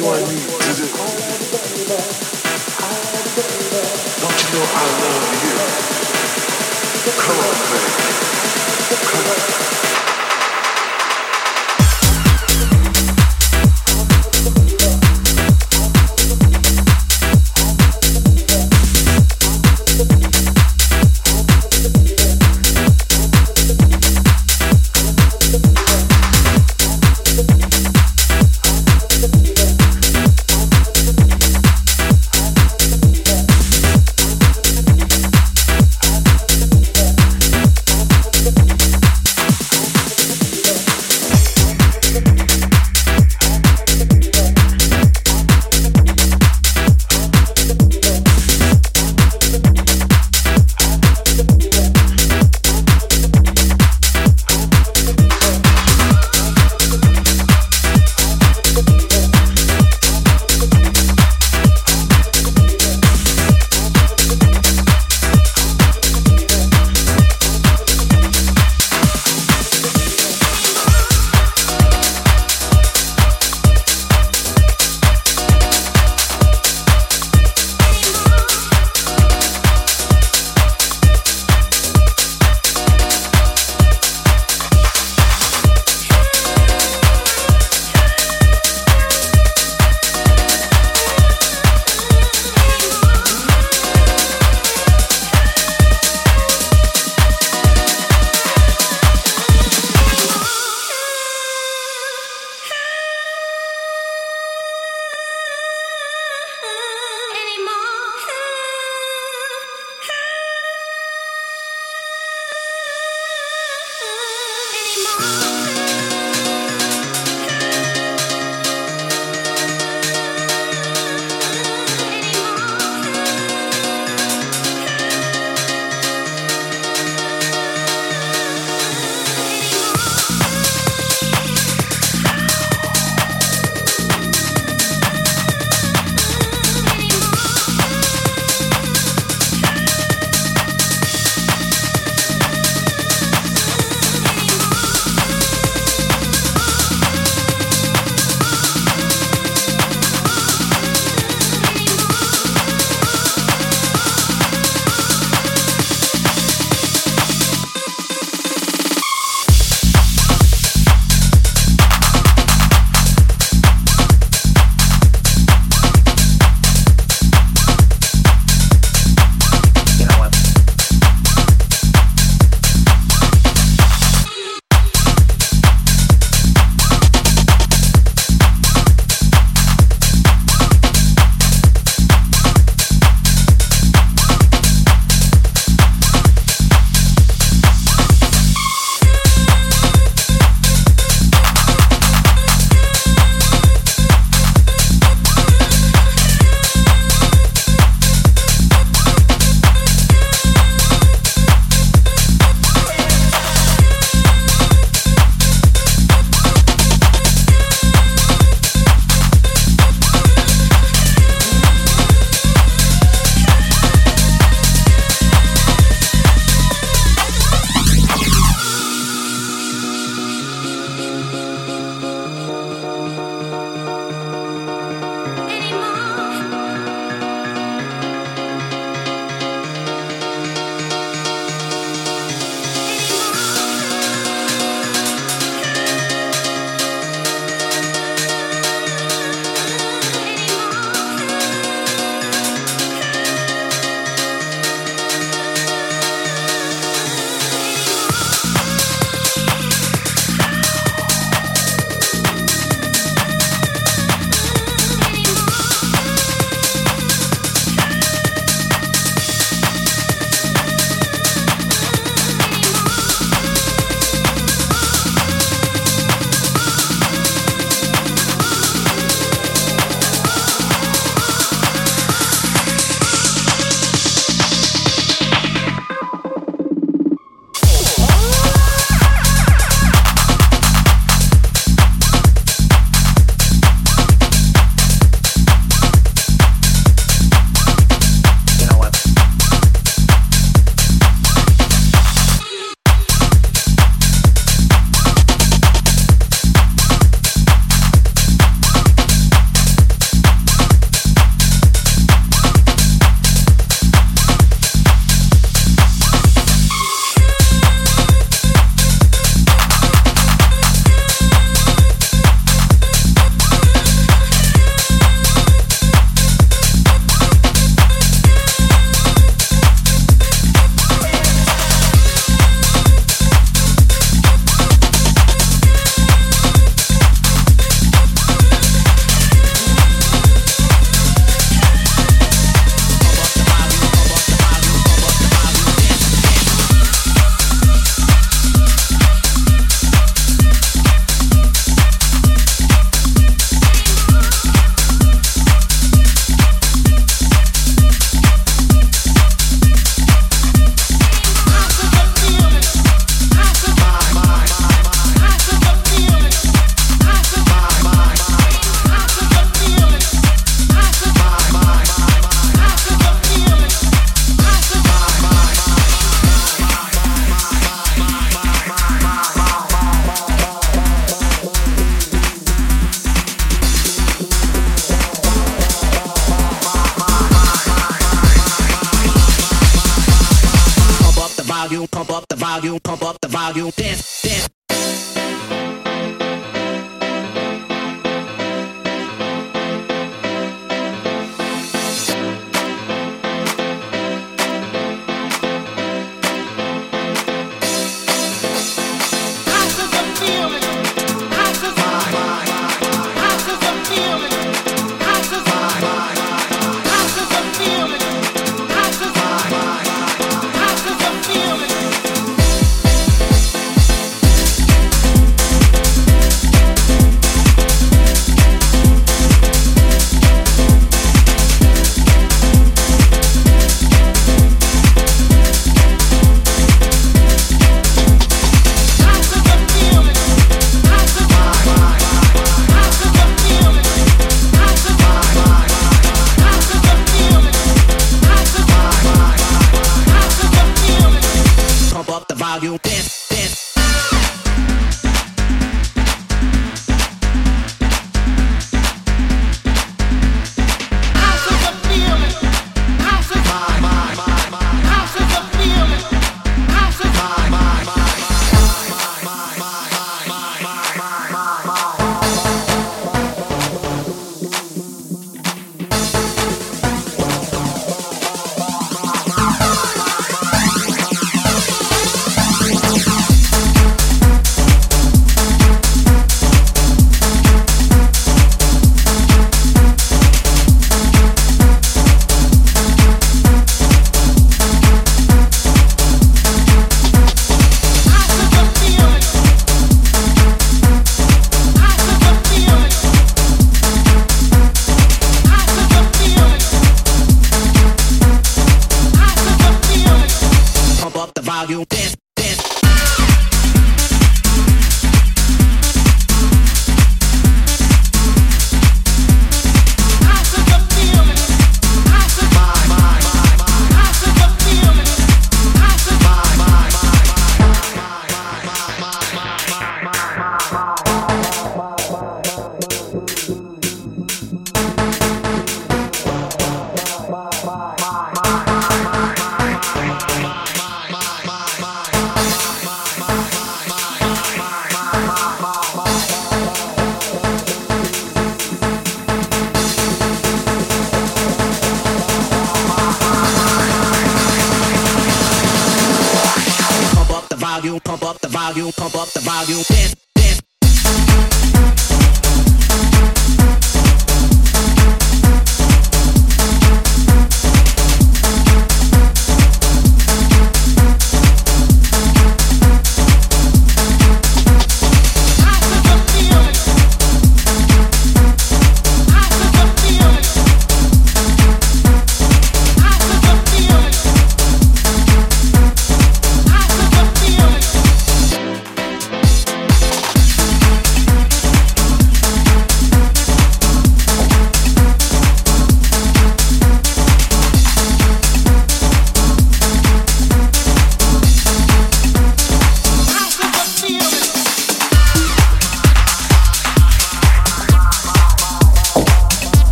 do I need?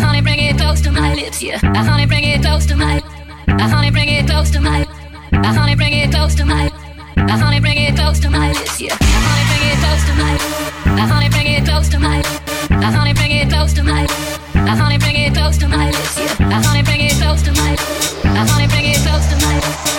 Honey, bring it close to my lips, yeah. honey, bring it close to my. I honey, bring it close to my. I honey, bring it close to my. I honey, bring it close to my lips, yeah. honey, bring it close to my. I honey, bring it close to my. honey, bring it close to my. I honey, bring it close to my lips, yeah. honey, bring it close to my. I honey, bring it close to my.